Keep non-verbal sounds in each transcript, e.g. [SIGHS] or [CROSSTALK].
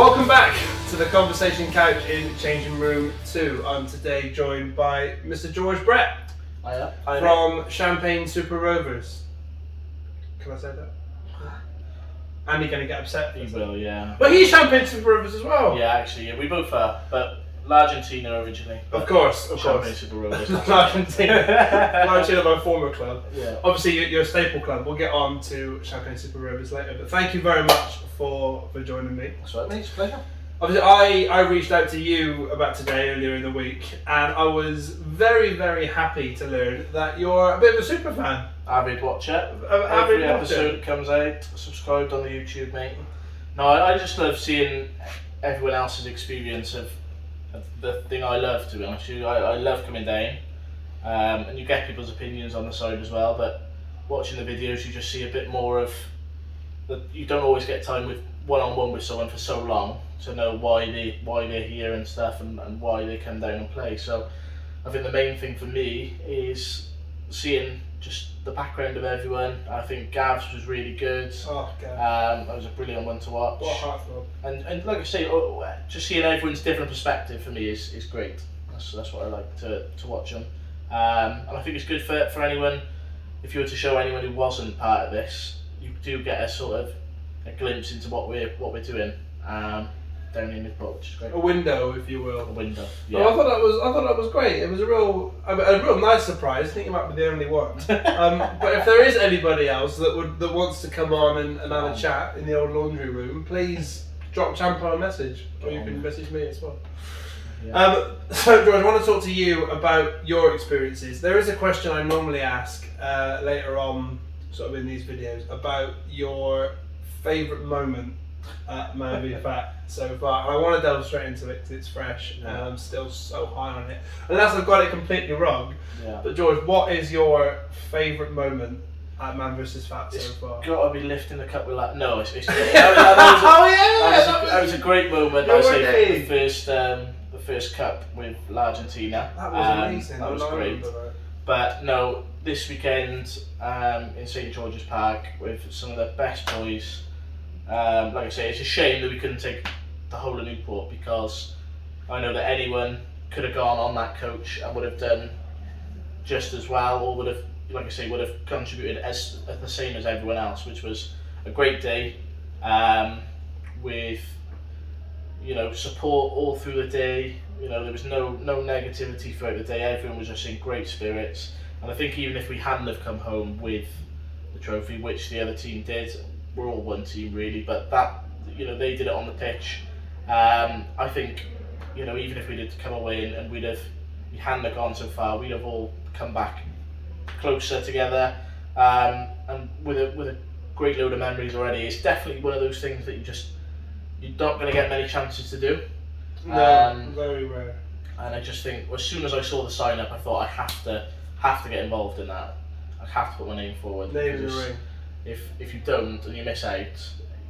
Welcome back to the conversation couch in changing room two. I'm today joined by Mr. George Brett Hiya. from Champagne Super Rovers. Can I say that? [SIGHS] And you're going to get upset. He will, yeah. But he's Champagne Super Rovers as well. Yeah, actually, yeah, we both are, but Largentina originally. Of course, of Champagne course. Super. [LAUGHS] Argentina. Argentina, my former club. yeah. Obviously, you're, you're a staple club. We'll get on to Champagne Super Rovers later. But thank you very much for, for joining me. That's right, mate. It's a pleasure. Obviously, I, I reached out to you about today earlier in the week, and I was very, very happy to learn that you're a bit of a super fan. Avid watcher. A- avid Every watcher. episode comes out, subscribed on the YouTube, mate. No, I, I just love seeing everyone else's experience of, the thing I love, to be honest you. I, I love coming down, um, and you get people's opinions on the side as well, but watching the videos, you just see a bit more of that you don't always get time with one on one with someone for so long to know why they why they're here and stuff and, and why they come down and play. So I think the main thing for me is seeing just the background of everyone. I think Gavs was really good. Oh. Um, that was a brilliant one to watch. What a heartthrob. And, and like I say, oh, just seeing everyone's different perspective for me is, is great. That's, that's what I like to, to watch them. Um, and I think it's good for, for anyone, if you were to show anyone who wasn't part of this, you do get a sort of a glimpse into what we're what we're doing um, down in Newport, which is great. A window, if you will. A window. Oh, Yeah. I thought that was I thought that was great. It was a real a, a real nice surprise. I think you might be the only one. [LAUGHS] Um, but if there is anybody else that would that wants to come on and, and have a chat in the old laundry room, please drop Champa a message, or you can message me as well. Yeah. Um, so, George, I want to talk to you about your experiences. There is a question I normally ask uh, later on, sort of in these videos, about your favourite moment Man v Fat so far. And I want to delve straight into it because it's fresh and I'm still so high on it. Unless I've got it completely wrong. yeah. But, George, what is your favourite moment at Man vs Fat so far? got to be lifting the cup with that. No, it's, it's [LAUGHS] that, that, that was a, oh, yeah! that, was that a, that was a great moment. I say the first um, the first cup with Largentina. That was Um, amazing. That was great. that. But no, this weekend um, in St George's Park with some of the best boys. Um, like I say, it's a shame that we couldn't take the whole of Newport because I know that anyone could have gone on that coach and would have done just as well, or would have, like I say, would have contributed as, as the same as everyone else, which was a great day um, with you know support all through the day. You know there was no no negativity throughout the day. Everyone was just in great spirits, and I think even if we hadn't have come home with the trophy, which the other team did, we're all one team really. But that you know they did it on the pitch. Um, I think you know even if we did come away and, and we'd have we hadn't have gone so far, we'd have all come back closer together, um, and with a with a great load of memories already. It's definitely one of those things that you just you're not going to get many chances to do. No, Um, very rare. And I just think as soon as I saw the sign up, I thought I have to have to get involved in that. I have to put my name forward. Name in the ring. If if you don't and you miss out,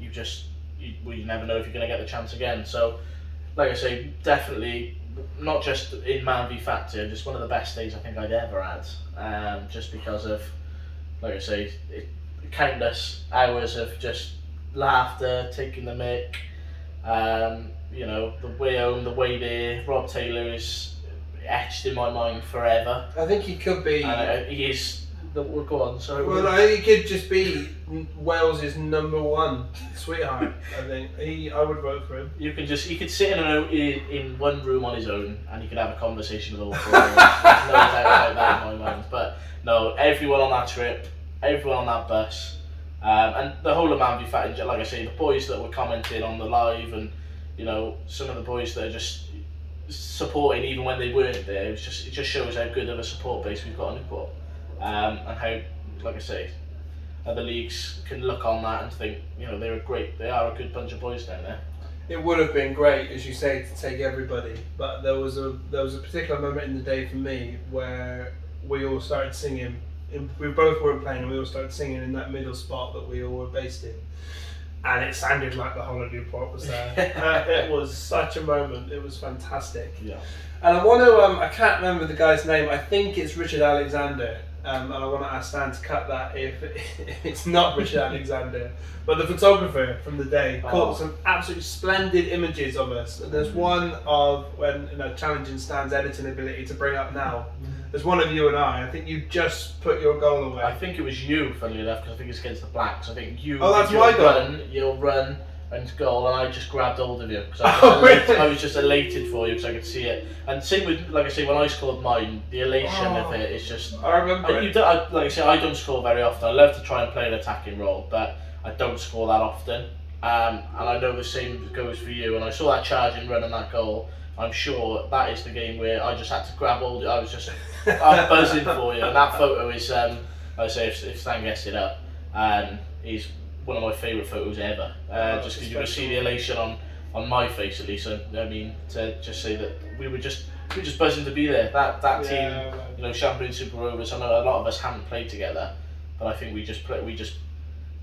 you just you, well, you never know if you're going to get the chance again. So, like I say, definitely not just in Man v Factor, just one of the best days I think I'd ever had. Um, just because of, like I say, it, countless hours of just laughter, taking the mic. Um, you know, the way home, the way there. Rob Taylor is etched in my mind forever, I think he could be. uh, he is. The, well, go on. Sorry. Well, I think he could just be Wales's number one sweetheart. I think he. I would vote for him. You can just you could sit in, a, in in one room on his own and you could have a conversation with all four of them. There's no doubt about that in my mind. But no, everyone on that trip, everyone on that bus, um, and the whole amount of Man v Fat, like I say, the boys that were commenting on the live, and you know some of the boys that are just supporting even when they weren't there. It's just it just shows how good of a support base we've got in Newport, um, and how, like I say, other leagues can look on that and think, you know, they're a great, they are a good bunch of boys down there. It would have been great, as you say, to take everybody, but there was a there was a particular moment in the day for me where we all started singing. We both weren't playing, and we all started singing in that middle spot that we all were based in, and it sounded like the whole of Newport was there. [LAUGHS] uh, it was such a moment. It was fantastic. Yeah. And I want to, um, I can't remember the guy's name. I think it's Richard Alexander. Um, and I want to ask Stan to cut that if, [LAUGHS] if it's not Richard Alexander. But the photographer from the day Oh. caught some absolutely splendid images of us. And there's one of when you know challenging Stan's editing ability to bring up now. There's one of you and I. I think you just put your goal away. I think it was you, funnily enough, because I think it's against the Blacks. I think you. Oh, that's my goal. Run, your run and goal, and I just grabbed hold of you because I, [LAUGHS] was Oh, really? I was just elated for you because I could see it. And same with, like I say, when I scored mine, the elation of Oh. it is just. I remember. I, you it. don't, I, like I say, I don't score very often. I love to try and play an attacking role, but I don't score that often. Um, and I know the same goes for you. And I saw that charging run and that goal. I'm sure that is the game where I just had to grab hold. I was just I'm [LAUGHS] buzzing for you. And that photo is, um, I say, if, if Stan gets it up, um, is one of my favourite photos ever. Uh, Oh, just because you can see the elation on, on my face at least. And, I mean, to just say that we were just we were just buzzing to be there. That that team Yeah, you know, Champagne Super Rovers. I know a lot of us haven't played together, but I think we just play, we just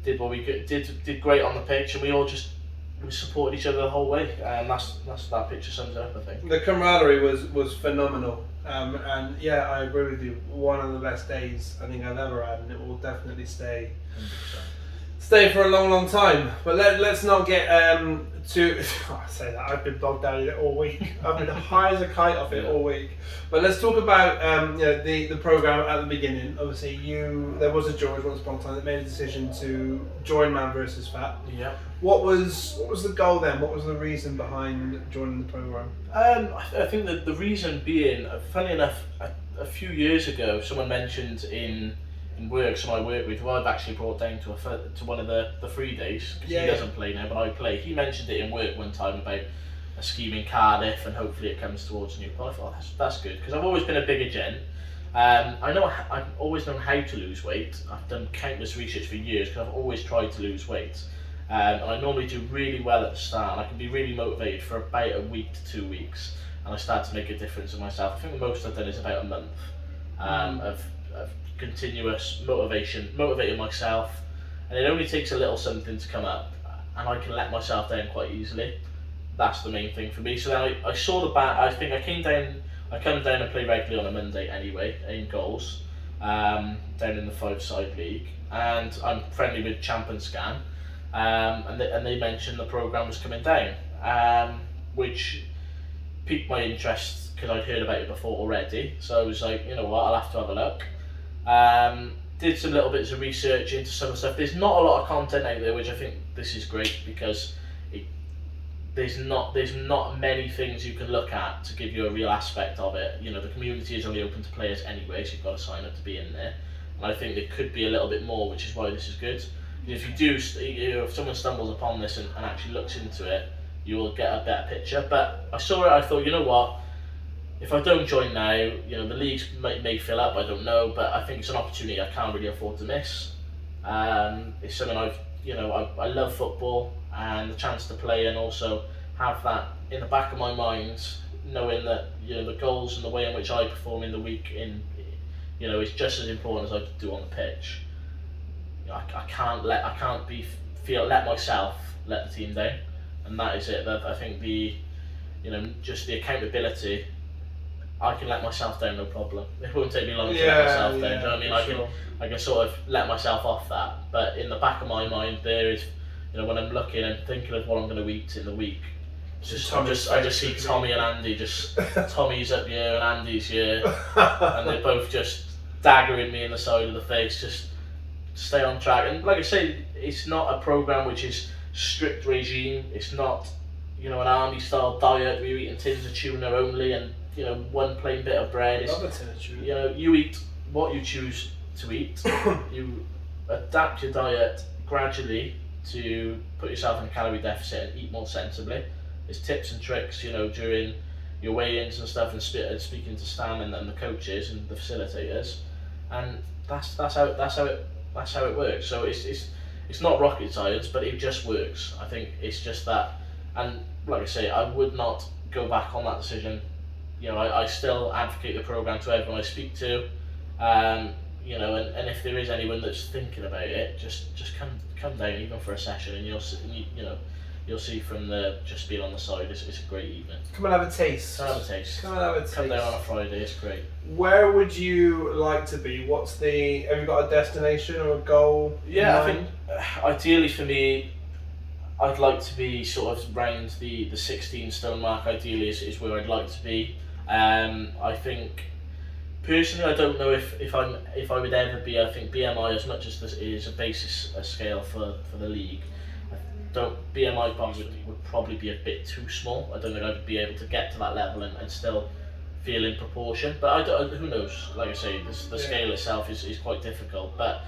did what we could, did did great on the pitch, and we all just we supported each other the whole way, and that's that's that picture sums it up. I think. The camaraderie was was phenomenal, um, and yeah, I agree with you. One of the best days I think I've ever had, and it will definitely stay stay for a long, long time. But let, let's not get um, too. [LAUGHS] I say that I've been bogged down in it all week. I've been high as a kite off it all week. But let's talk about um, you know, the the program at the beginning. Obviously, you there was a George once upon a time that made a decision to join Man versus Fat. Yeah. What was what was the goal then? What was the reason behind joining the program? Um, I, th- I think that the reason being, uh, funny enough, a, a few years ago, someone mentioned in in work, someone I work with, who I've actually brought down to a to one of the, the free days because Yeah, he doesn't play now, but I play. He mentioned it in work one time about a scheme in Cardiff, and hopefully it comes towards Newport. I thought that's, that's good because I've always been a bigger gen. Um, I know I've always known how to lose weight. I've done countless research for years because I've always tried to lose weight. Um, and I normally do really well at the start, and I can be really motivated for about a week to two weeks, and I start to make a difference in myself. I think the most I've done is about a month um, of, of continuous motivation, motivating myself, and it only takes a little something to come up, and I can let myself down quite easily. That's the main thing for me. So then I, I saw the bat. I think I came down. I come down and play regularly on a Monday anyway in goals, um, down in the five-side league, and I'm friendly with Champ and Stan um, and, they, and they mentioned the program was coming down, um, which piqued my interest because I'd heard about it before already. So I was like, you know what, I'll have to have a look. Um, did some little bits of research into some stuff. There's not a lot of content out there, which I think this is great because it, there's not there's not many things you can look at to give you a real aspect of it. You know, the community is only open to players anyway, so you've got to sign up to be in there. And I think there could be a little bit more, which is why this is good if you do, you know, if someone stumbles upon this and, and actually looks into it, you will get a better picture. But I saw it, I thought, you know what? If I don't join now, you know, the leagues may, may fill up, I don't know, but I think it's an opportunity I can't really afford to miss. Um, it's something I've, you know, I, I love football and the chance to play and also have that in the back of my mind, knowing that, you know, the goals and the way in which I perform in the week in, you know, is just as important as I do on the pitch. You know, I, I can't let I can't be feel let myself let the team down, and that is it. That I think the you know just the accountability. I can let myself down, no problem. [LAUGHS] It won't take me long to let myself down. do you know what I mean? I can I can sort of let myself off that, but in the back of my mind, there is, you know, when I'm looking and thinking of what I'm going to eat in the week, just I just I just see Tommy and Andy just [LAUGHS] Tommy's up here and Andy's here, [LAUGHS] and they're both just daggering me in the side of the face, just stay on track. And like I say, it's not a program which is strict regime. It's not, you know, an army style diet where you're eating tins of tuna only and you know one plain bit of bread. It's, Love a tin of tuna. you know, you eat what you choose to eat. [COUGHS] you adapt your diet gradually to put yourself in a calorie deficit and eat more sensibly. There's tips and tricks, you know, during your weigh-ins and stuff, and speaking to Stan and, and the coaches and the facilitators, and that's that's how that's how it that's how it works. So it's it's it's not rocket science, but it just works. I think it's just that, and like I say, I would not go back on that decision. You know, I, I still advocate the program to everyone I speak to. Um, you know, and, and if there is anyone that's thinking about it, just just come come down even for a session, and you'll s- and you, you know you'll see from the just being on the side, it's, it's a great evening. Come and have a taste. Come have a taste. Come and have a taste. Come down on a Friday, it's great. Where would you like to be? What's the? Have you got a destination or a goal? Yeah, I think uh, ideally for me, I'd like to be sort of round the, the 16 stone mark. Ideally, is, is where I'd like to be. Um, I think personally, I don't know if, if I'm if I would ever be. I think BMI, as much as this is a basis a scale for, for the league, I don't BMI would, would probably be a bit too small. I don't think I'd be able to get to that level and, and still feel in proportion. But I don't, who knows? Like I say, this, the Yeah. scale itself is, is quite difficult. But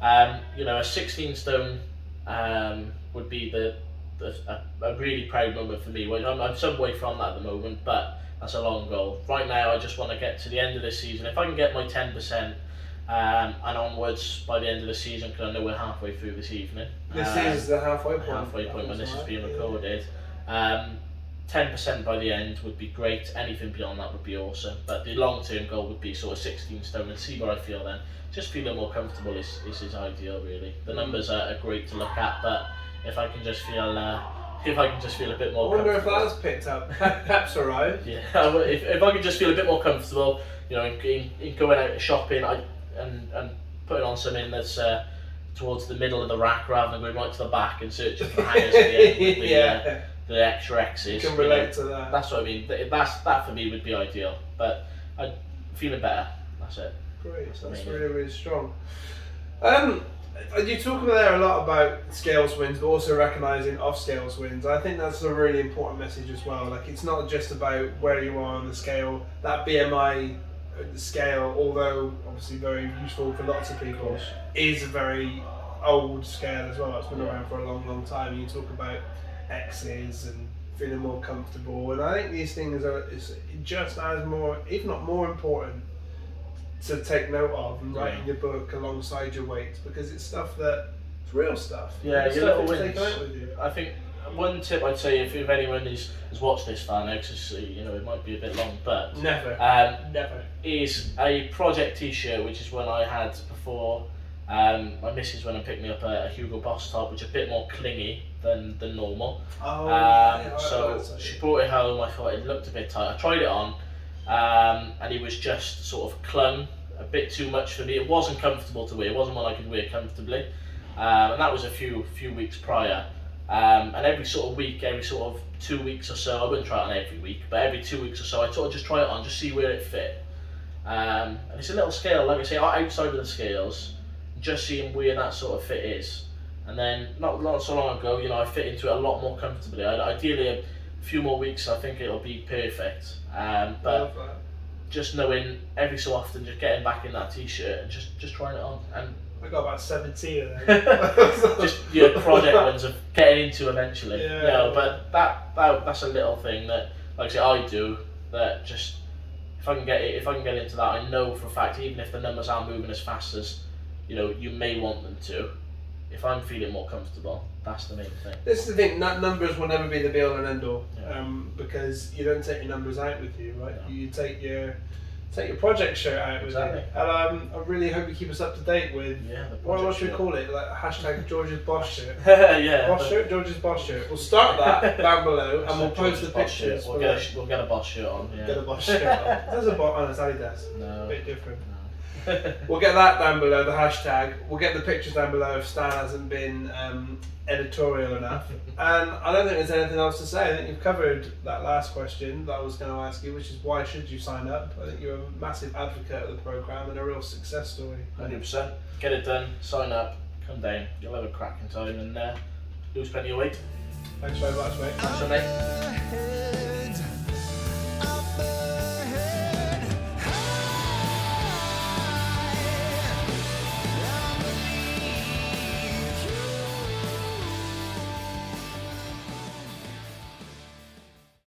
um, you know, a 16 stone um, would be the, the a, a really proud moment for me. Well, I'm, I'm some way from that at the moment, but that's a long goal. Right now, I just want to get to the end of this season. If I can get my 10% um, and onwards by the end of the season, because I know we're halfway through this evening. This um, is the halfway point. halfway point when this is being recorded. Um, 10% by the end would be great. Anything beyond that would be awesome. But the long term goal would be sort of 16 stone and see where I feel then. Just feeling more comfortable is, is, is ideal, really. The numbers are, are great to look at, but if I can just feel. Uh, if I can just feel a bit more. I wonder if comfortable. that's picked up. Pep, Pep's arrived. [LAUGHS] Yeah, if, if I could just feel a bit more comfortable, you know, in, in, in going out shopping I, and, and putting on something that's uh, towards the middle of the rack rather than going right to the back and searching for hangers at the end with [LAUGHS] the, uh, yeah, the extra X's. you you can know. relate to that. That's what I mean. Th- That's that for me would be ideal. But I'm feeling better. That's it. Great, That's that's really, really strong. Um, you talk there a lot about scales wins, but also recognizing off scales wins. I think that's a really important message as well. Like, it's not just about where you are on the scale. That BMI uh, scale, although obviously very useful for lots of people, is a very old scale as well. It's been around for a long, long time. And you talk about X's and feeling more comfortable, and I think these things are just as more, if not more important, to take note of and write in your book alongside your weights because it's stuff that it's real stuff. Yeah, It's your stuff little that take wins. out with you. I think one tip I'd say if, if anyone is, has watched this far now, 'cause, uh, you know it might be a bit long, but Never, um, never. is a project T-shirt, which is one I had before. Um, my missus went and picked me up a, a Hugo Boss top, which is a bit more clingy than, than normal. Oh, Um, yeah, so she brought it home. I thought it looked a bit tight. I tried it on, um, and it was just sort of clung a bit too much for me. It wasn't comfortable to wear. It wasn't one I could wear comfortably, um, and that was a few few weeks prior. Um, and every sort of week, every sort of two weeks or so, I wouldn't try it on every week, but every two weeks or so, I sort of just try it on, just see where it fit. Um, and it's a little scale, like I say, outside of the scales, just seeing where that sort of fit is. And then not not so long ago, you know, I fit into it a lot more comfortably. I, ideally, a few more weeks, I think it'll be perfect. Um, but just knowing every so often, just getting back in that t-shirt and just just trying it on, and I got about seventeen of them. [LAUGHS] just your project ones of getting into eventually. Yeah. Know, but that, that that's a little thing that, like I say, I do that just. If I can get it, if I can get into that, I know for a fact, even if the numbers aren't moving as fast as, you know, you may want them to, if I'm feeling more comfortable, that's the main thing. This is the thing. That numbers will never be the be all and end all, Yeah. um, because you don't take your numbers out with you, right? No. You take your take your project shirt out with Exactly. you. And um, I really hope you keep us up to date with Yeah, the what, what should we call it? Like hashtag George's Boss [LAUGHS] shirt. yeah. Boss shirt, George's Boss shirt. We'll start that [LAUGHS] down below, and we'll post the Boss pictures. We'll get, a, we'll get a boss shirt on. Yeah. Get a Boss shirt. on. There's a bot on it's Adidas. A No. bit different. no. [LAUGHS] We'll get that down below, the hashtag. We'll get the pictures down below if Stan hasn't been um, editorial enough. [LAUGHS] And I don't think there's anything else to say. I think you've covered that last question that I was going to ask you, which is why should you sign up? I think you're a massive advocate of the programme and a real success story. Hundred percent. Get it done. Sign up. Come down. You'll have a cracking time and uh, lose plenty of weight. Thanks very much, mate. Thanks for me. ahead.